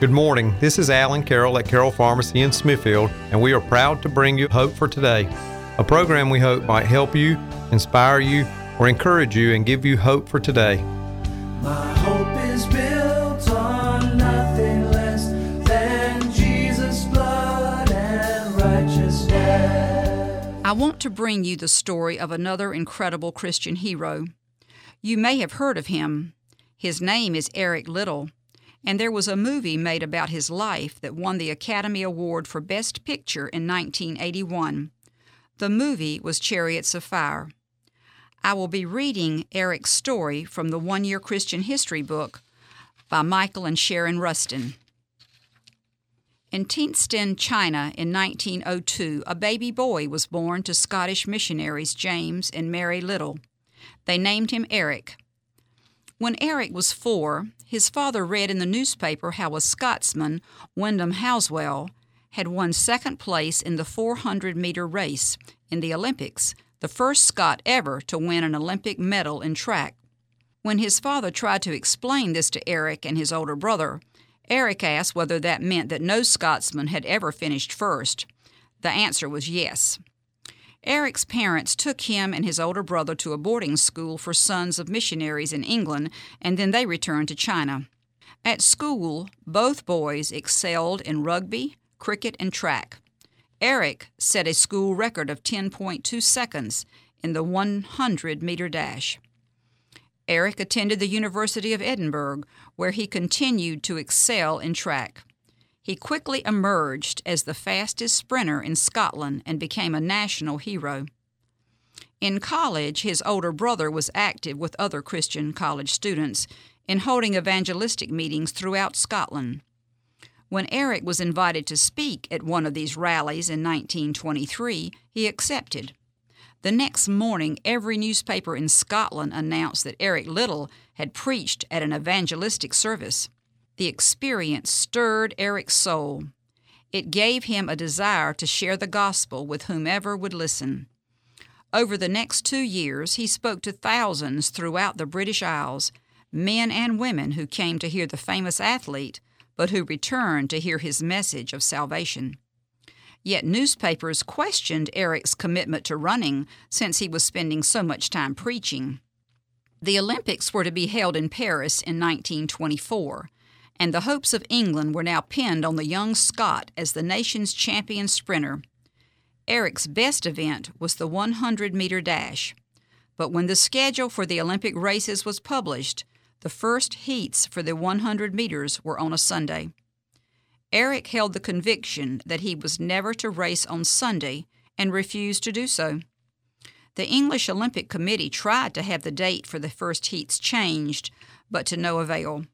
Good morning. This is Alan Carroll at Carroll Pharmacy in Smithfield, and we are proud to bring you Hope for Today, a program we hope might help you, inspire you, or encourage you and give you hope for today. My hope is built on nothing less than Jesus' blood and righteousness. I want to bring you the story of another incredible Christian hero. You may have heard of him. His name is Eric Liddell and there was a movie made about his life that won the Academy Award for Best Picture in 1981. The movie was Chariots of Fire. I will be reading Eric's story from the One Year Christian History book by Michael and Sharon Rusten. In Tientsin, China, in 1902, a baby boy was born to Scottish missionaries James and Mary Liddell. They named him Eric. When Eric was four, his father read in the newspaper how a Scotsman, Wyndham Halswell, had won second place in the 400 meter race in the Olympics, the first Scot ever to win an Olympic medal in track. When his father tried to explain this to Eric and his older brother, Eric asked whether that meant that no Scotsman had ever finished first. The answer was yes. Eric's parents took him and his older brother to a boarding school for sons of missionaries in England, and then they returned to China. At school, both boys excelled in rugby, cricket, and track. Eric set a school record of 10.2 seconds in the 100 meter dash. Eric attended the University of Edinburgh, where he continued to excel in track. He quickly emerged as the fastest sprinter in Scotland and became a national hero. In college, his older brother was active with other Christian college students in holding evangelistic meetings throughout Scotland. When Eric was invited to speak at one of these rallies in 1923, he accepted. The next morning, every newspaper in Scotland announced that Eric Liddell had preached at an evangelistic service. The experience stirred Eric's soul. It gave him a desire to share the gospel with whomever would listen. Over the next two years, he spoke to thousands throughout the British Isles, men and women who came to hear the famous athlete, but who returned to hear his message of salvation. Yet newspapers questioned Eric's commitment to running since he was spending so much time preaching. The Olympics were to be held in Paris in 1924 and the hopes of England were now pinned on the young Scot as the nation's champion sprinter. Eric's best event was the 100 meter dash. But when the schedule for the Olympic races was published, the first heats for the 100 meters were on a Sunday. Eric held the conviction that he was never to race on Sunday and refused to do so. The English Olympic Committee tried to have the date for the first heats changed, but to no avail.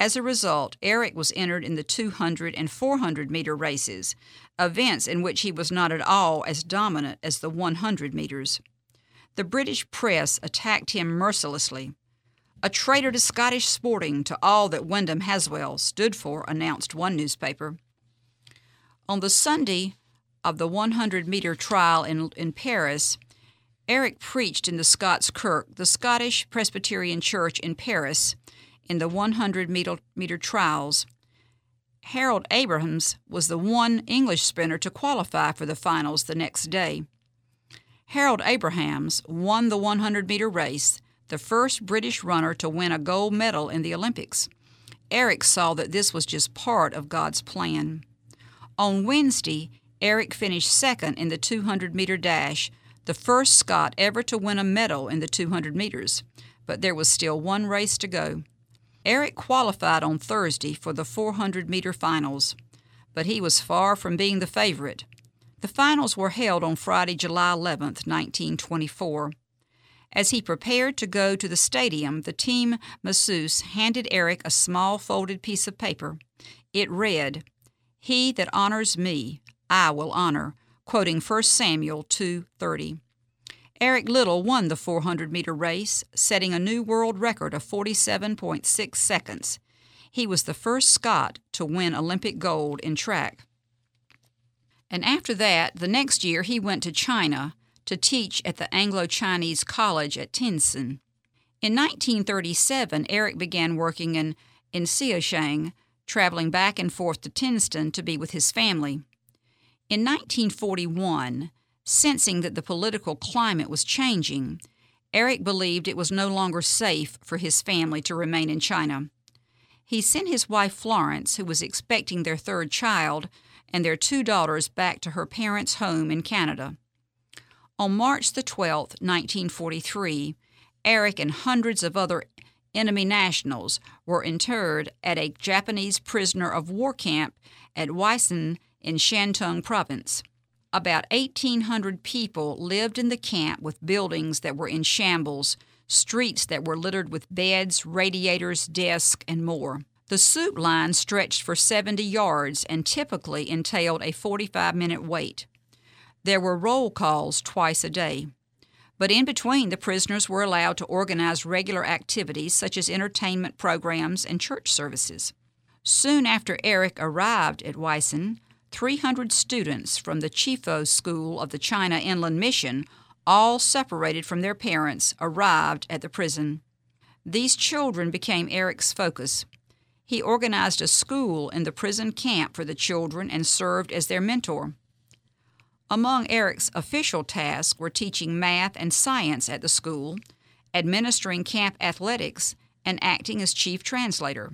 As a result, Eric was entered in the 200 and 400 meter races, events in which he was not at all as dominant as the 100 meters. The British press attacked him mercilessly. A traitor to Scottish sporting to all that Wyndham Halswell stood for, announced one newspaper. On the Sunday of the 100 meter trial in, in Paris, Eric preached in the Scots Kirk, the Scottish Presbyterian Church in Paris, in the 100 meter, meter trials. Harold Abrahams was the one English sprinter to qualify for the finals the next day. Harold Abrahams won the 100 meter race, the first British runner to win a gold medal in the Olympics. Eric saw that this was just part of God's plan. On Wednesday, Eric finished second in the 200 meter dash, the first Scot ever to win a medal in the 200 meters, but there was still one race to go. Eric qualified on Thursday for the 400 meter finals, but he was far from being the favorite. The finals were held on Friday, July 11, 1924. As he prepared to go to the stadium, the team masseuse handed Eric a small folded piece of paper. It read, He that honors me, I will honor, quoting 1 Samuel 2:30. Eric Liddell won the 400 meter race, setting a new world record of 47.6 seconds. He was the first Scot to win Olympic gold in track. And after that, the next year, he went to China to teach at the Anglo Chinese College at Tientsin. In 1937, Eric began working in, in Xiaoshang traveling back and forth to Tientsin to be with his family. In 1941, sensing that the political climate was changing, Eric believed it was no longer safe for his family to remain in China. He sent his wife Florence, who was expecting their third child, and their two daughters back to her parents' home in Canada. On March the 12th, 1943, Eric and hundreds of other enemy nationals were interred at a Japanese prisoner of war camp at Weihsien in Shantung province. About 1,800 people lived in the camp with buildings that were in shambles, streets that were littered with beds, radiators, desks, and more. The soup line stretched for 70 yards and typically entailed a 45 minute wait. There were roll calls twice a day. But in between, the prisoners were allowed to organize regular activities such as entertainment programs and church services. Soon after Eric arrived at Weihsien, 300 students from the Chefoo School of the China Inland Mission, all separated from their parents, arrived at the prison. These children became Eric's focus. He organized a school in the prison camp for the children and served as their mentor. Among Eric's official tasks were teaching math and science at the school, administering camp athletics, and acting as chief translator.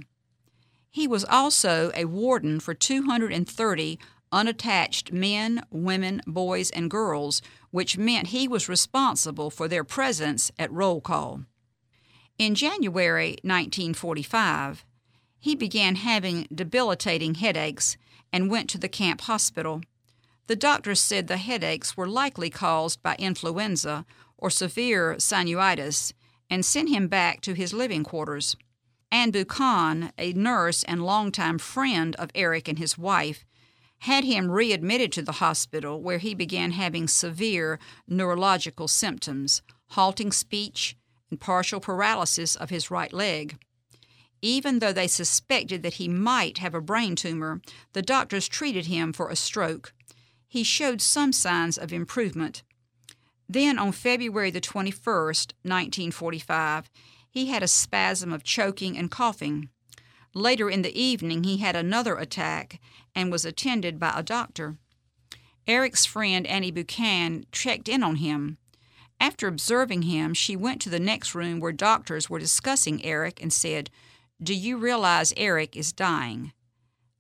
He was also a warden for 230 unattached men, women, boys, and girls, which meant he was responsible for their presence at roll call. In January 1945, he began having debilitating headaches and went to the camp hospital. The doctors said the headaches were likely caused by influenza or severe sinusitis and sent him back to his living quarters. Anne Buchan, a nurse and longtime friend of Eric and his wife, had him readmitted to the hospital where he began having severe neurological symptoms, halting speech, and partial paralysis of his right leg. Even though they suspected that he might have a brain tumor, the doctors treated him for a stroke. He showed some signs of improvement. Then on February the 21st, 1945, he had a spasm of choking and coughing. Later in the evening, he had another attack and was attended by a doctor. Eric's friend Annie Buchan checked in on him. After observing him, she went to the next room where doctors were discussing Eric and said, Do you realize Eric is dying?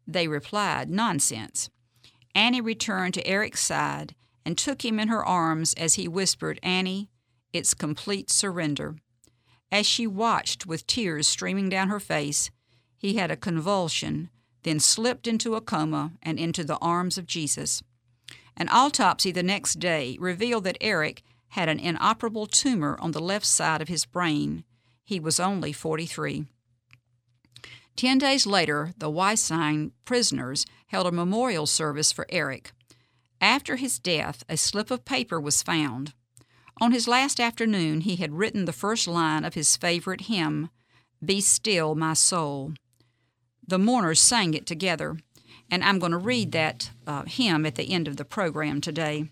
They replied, Nonsense. Annie returned to Eric's side and took him in her arms as he whispered, Annie, it's complete surrender. As she watched with tears streaming down her face, he had a convulsion, then slipped into a coma and into the arms of Jesus. An autopsy the next day revealed that Eric had an inoperable tumor on the left side of his brain. He was only 43. Ten days later, the Weihsien prisoners held a memorial service for Eric. After his death, a slip of paper was found. On his last afternoon, he had written the first line of his favorite hymn, Be Still, My Soul. The mourners sang it together, and I'm going to read that uh, hymn at the end of the program today.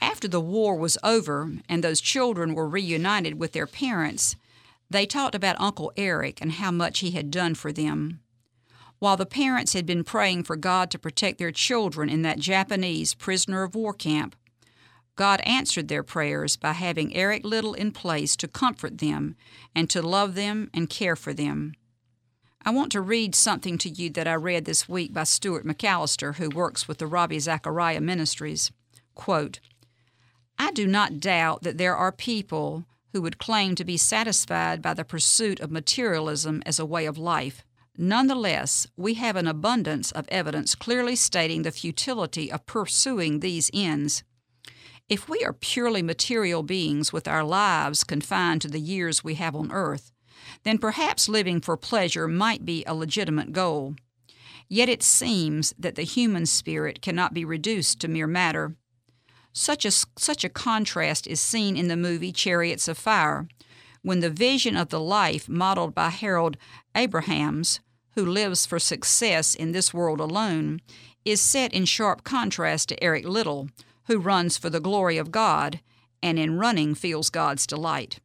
After the war was over and those children were reunited with their parents, they talked about Uncle Eric and how much he had done for them. While the parents had been praying for God to protect their children in that Japanese prisoner of war camp, God answered their prayers by having Eric Liddell in place to comfort them and to love them and care for them. I want to read something to you that I read this week by Stuart McAllister, who works with the Ravi Zacharias Ministries. Quote, I do not doubt that there are people who would claim to be satisfied by the pursuit of materialism as a way of life. Nonetheless, we have an abundance of evidence clearly stating the futility of pursuing these ends. If we are purely material beings with our lives confined to the years we have on earth, then perhaps living for pleasure might be a legitimate goal. Yet it seems that the human spirit cannot be reduced to mere matter. Such a, such a contrast is seen in the movie Chariots of Fire, when the vision of the life modeled by Harold Abrahams, who lives for success in this world alone, is set in sharp contrast to Eric Liddell, who runs for the glory of God and in running feels God's delight.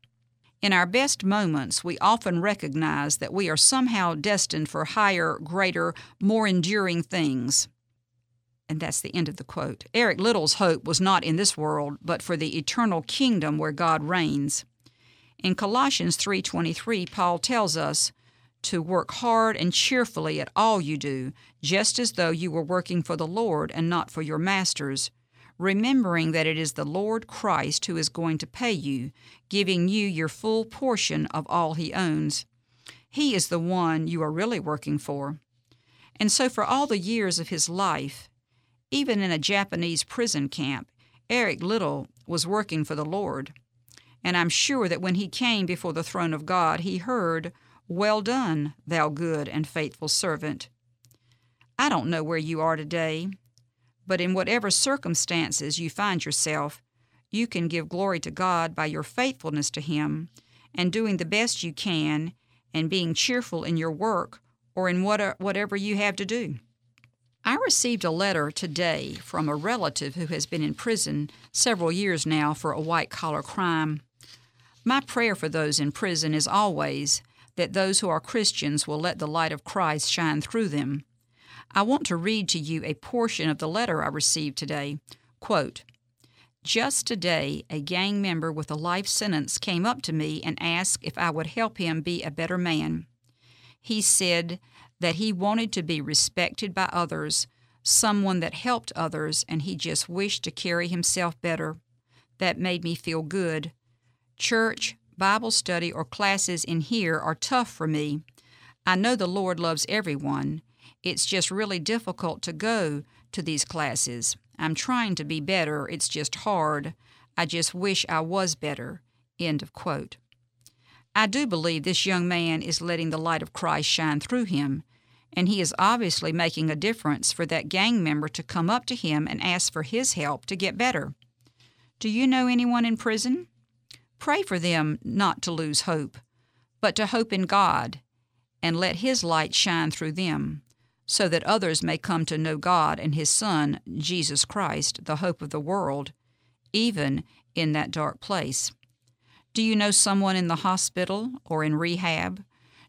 In our best moments, we often recognize that we are somehow destined for higher, greater, more enduring things. And that's the end of the quote. Eric Liddell's hope was not in this world, but for the eternal kingdom where God reigns. In Colossians 3:23, Paul tells us to work hard and cheerfully at all you do, just as though you were working for the Lord and not for your masters, remembering that it is the Lord Christ who is going to pay you, giving you your full portion of all he owns. He is the one you are really working for. And so, for all the years of his life, even in a Japanese prison camp, Eric Liddell was working for the Lord. And I'm sure that when he came before the throne of God, he heard, Well done, thou good and faithful servant. I don't know where you are today, but in whatever circumstances you find yourself, you can give glory to God by your faithfulness to Him and doing the best you can and being cheerful in your work or in uh, whatever you have to do. I received a letter today from a relative who has been in prison several years now for a white collar crime. My prayer for those in prison is always that those who are Christians will let the light of Christ shine through them. I want to read to you a portion of the letter I received today. Quote, just today, a gang member with a life sentence came up to me and asked if I would help him be a better man. He said that he wanted to be respected by others, someone that helped others, and he just wished to carry himself better. That made me feel good. Church, Bible study, or classes in here are tough for me. I know the Lord loves everyone. It's just really difficult to go to these classes. I'm trying to be better. It's just hard. I just wish I was better. End of quote. I do believe this young man is letting the light of Christ shine through him, and he is obviously making a difference for that gang member to come up to him and ask for his help to get better. Do you know anyone in prison? Pray for them not to lose hope, but to hope in God and let His light shine through them so that others may come to know God and His Son, Jesus Christ, the hope of the world, even in that dark place. Do you know someone in the hospital or in rehab?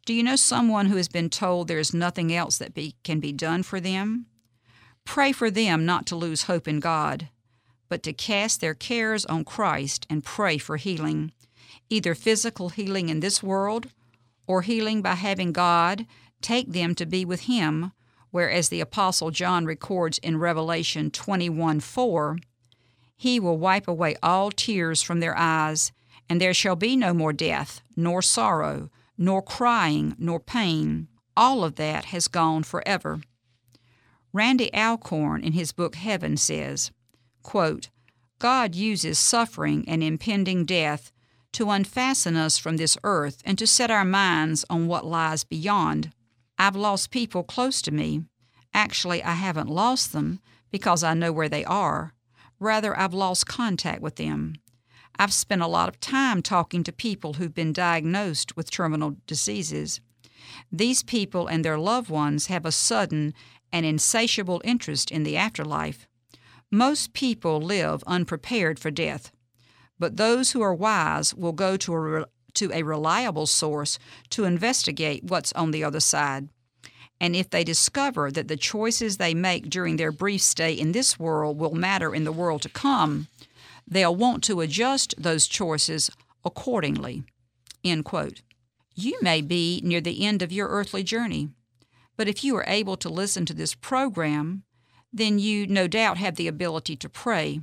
Do you know someone who has been told there is nothing else that be, can be done for them? Pray for them not to lose hope in God, but to cast their cares on Christ and pray for healing, either physical healing in this world or healing by having God take them to be with Him whereas the Apostle John records in Revelation 21 4, He will wipe away all tears from their eyes, and there shall be no more death, nor sorrow, nor crying, nor pain. All of that has gone forever. Randy Alcorn, in his book Heaven, says, quote, God uses suffering and impending death to unfasten us from this earth and to set our minds on what lies beyond. I've lost people close to me. Actually, I haven't lost them because I know where they are. Rather, I've lost contact with them. I've spent a lot of time talking to people who've been diagnosed with terminal diseases. These people and their loved ones have a sudden and insatiable interest in the afterlife. Most people live unprepared for death, but those who are wise will go to a, to a reliable source to investigate what's on the other side. And if they discover that the choices they make during their brief stay in this world will matter in the world to come, they'll want to adjust those choices accordingly. End quote. You may be near the end of your earthly journey, but if you are able to listen to this program, then you no doubt have the ability to pray.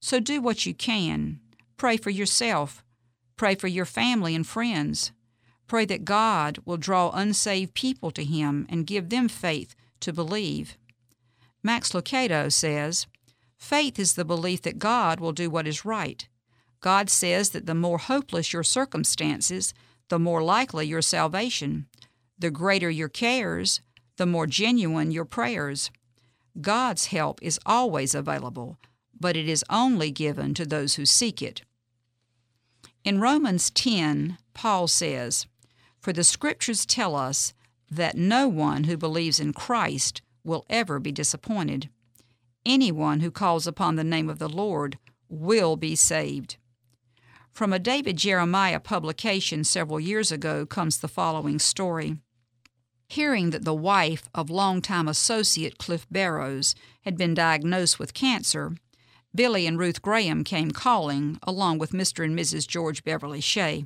So do what you can. Pray for yourself, Pray for your family and friends. Pray that God will draw unsaved people to Him and give them faith to believe. Max Lucado says, Faith is the belief that God will do what is right. God says that the more hopeless your circumstances, the more likely your salvation. The greater your cares, the more genuine your prayers. God's help is always available, but it is only given to those who seek it. In Romans 10, Paul says, For the Scriptures tell us that no one who believes in Christ will ever be disappointed. Anyone who calls upon the name of the Lord will be saved. From a David Jeremiah publication several years ago comes the following story. Hearing that the wife of longtime associate Cliff Barrows had been diagnosed with cancer, Billy and Ruth Graham came calling, along with Mr. and Mrs. George Beverly Shea.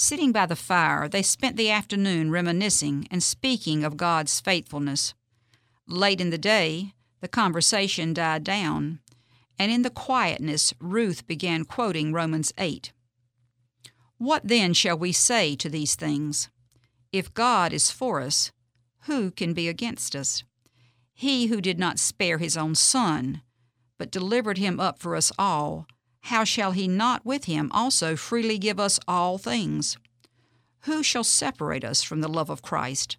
Sitting by the fire, they spent the afternoon reminiscing and speaking of God's faithfulness. Late in the day, the conversation died down, and in the quietness, Ruth began quoting Romans 8. What then shall we say to these things? If God is for us, who can be against us? He who did not spare his own Son, but delivered him up for us all, how shall he not with him also freely give us all things? Who shall separate us from the love of Christ?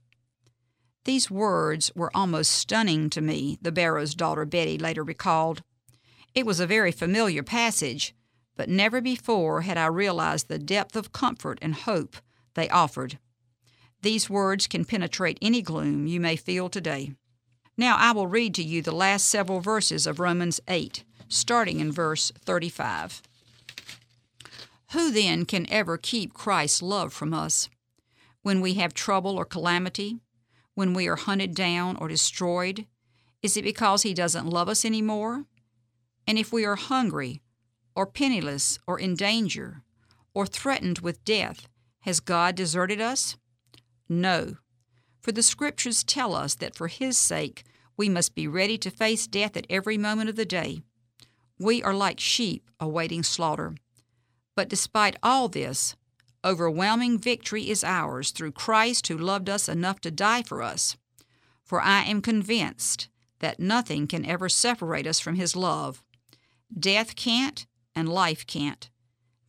These words were almost stunning to me, the Barrows' daughter Betty later recalled. It was a very familiar passage, but never before had I realized the depth of comfort and hope they offered. These words can penetrate any gloom you may feel today. Now I will read to you the last several verses of Romans 8 starting in verse 35. Who then can ever keep Christ's love from us? When we have trouble or calamity? When we are hunted down or destroyed? Is it because He doesn't love us anymore? And if we are hungry, or penniless, or in danger, or threatened with death, has God deserted us? No, for the Scriptures tell us that for His sake we must be ready to face death at every moment of the day. We are like sheep awaiting slaughter. But despite all this, overwhelming victory is ours through Christ who loved us enough to die for us. For I am convinced that nothing can ever separate us from His love. Death can't, and life can't.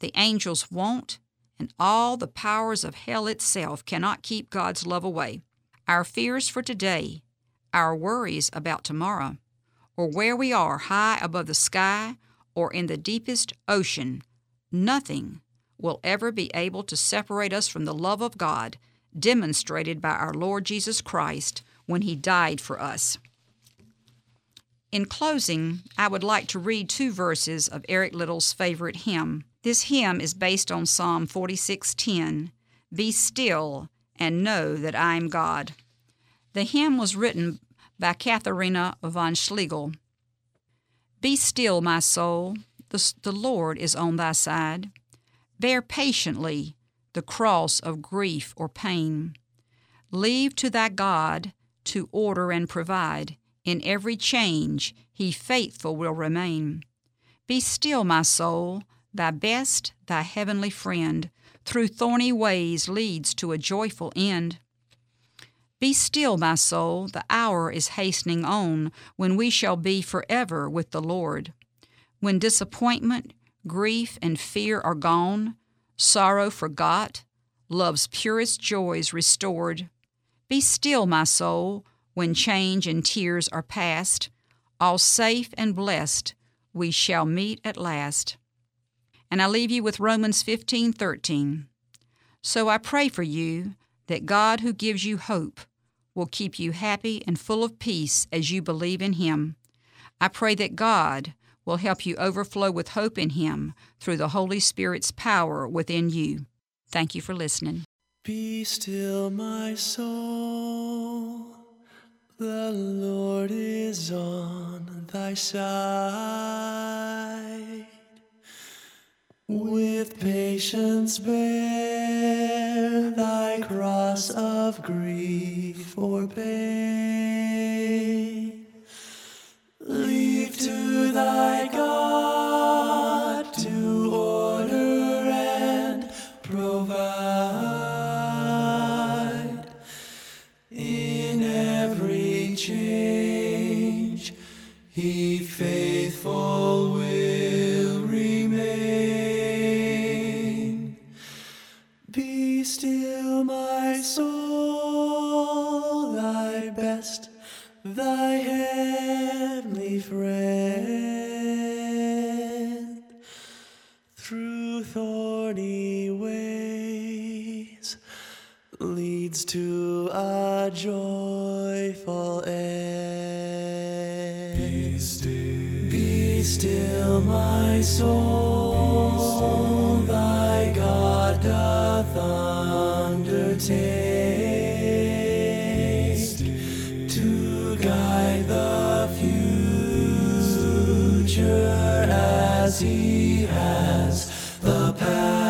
The angels won't, and all the powers of hell itself cannot keep God's love away. Our fears for today, our worries about tomorrow, or where we are high above the sky or in the deepest ocean, nothing will ever be able to separate us from the love of God demonstrated by our Lord Jesus Christ when He died for us. In closing, I would like to read two verses of Eric Liddell's favorite hymn. This hymn is based on Psalm 46:10, "Be still and know that I am God." The hymn was written by Katharina von Schlegel. Be still, my soul, the, the Lord is on thy side. Bear patiently the cross of grief or pain. Leave to thy God to order and provide. In every change, he faithful will remain. Be still, my soul, thy best, thy heavenly friend, through thorny ways leads to a joyful end. Be still, my soul, the hour is hastening on when we shall be forever with the Lord. When disappointment, grief, and fear are gone, sorrow forgot, love's purest joys restored. Be still, my soul, when change and tears are past, all safe and blessed, we shall meet at last. And I leave you with Romans 15:13. So I pray for you that God who gives you hope will keep you happy and full of peace as you believe in Him. I pray that God will help you overflow with hope in Him through the Holy Spirit's power within you. Thank you for listening. Be still, my soul. The Lord is on thy side. With patience bear thy cross of grief or pain. Leave to thy God to order and provide. In every change, he guide the future as he has the past.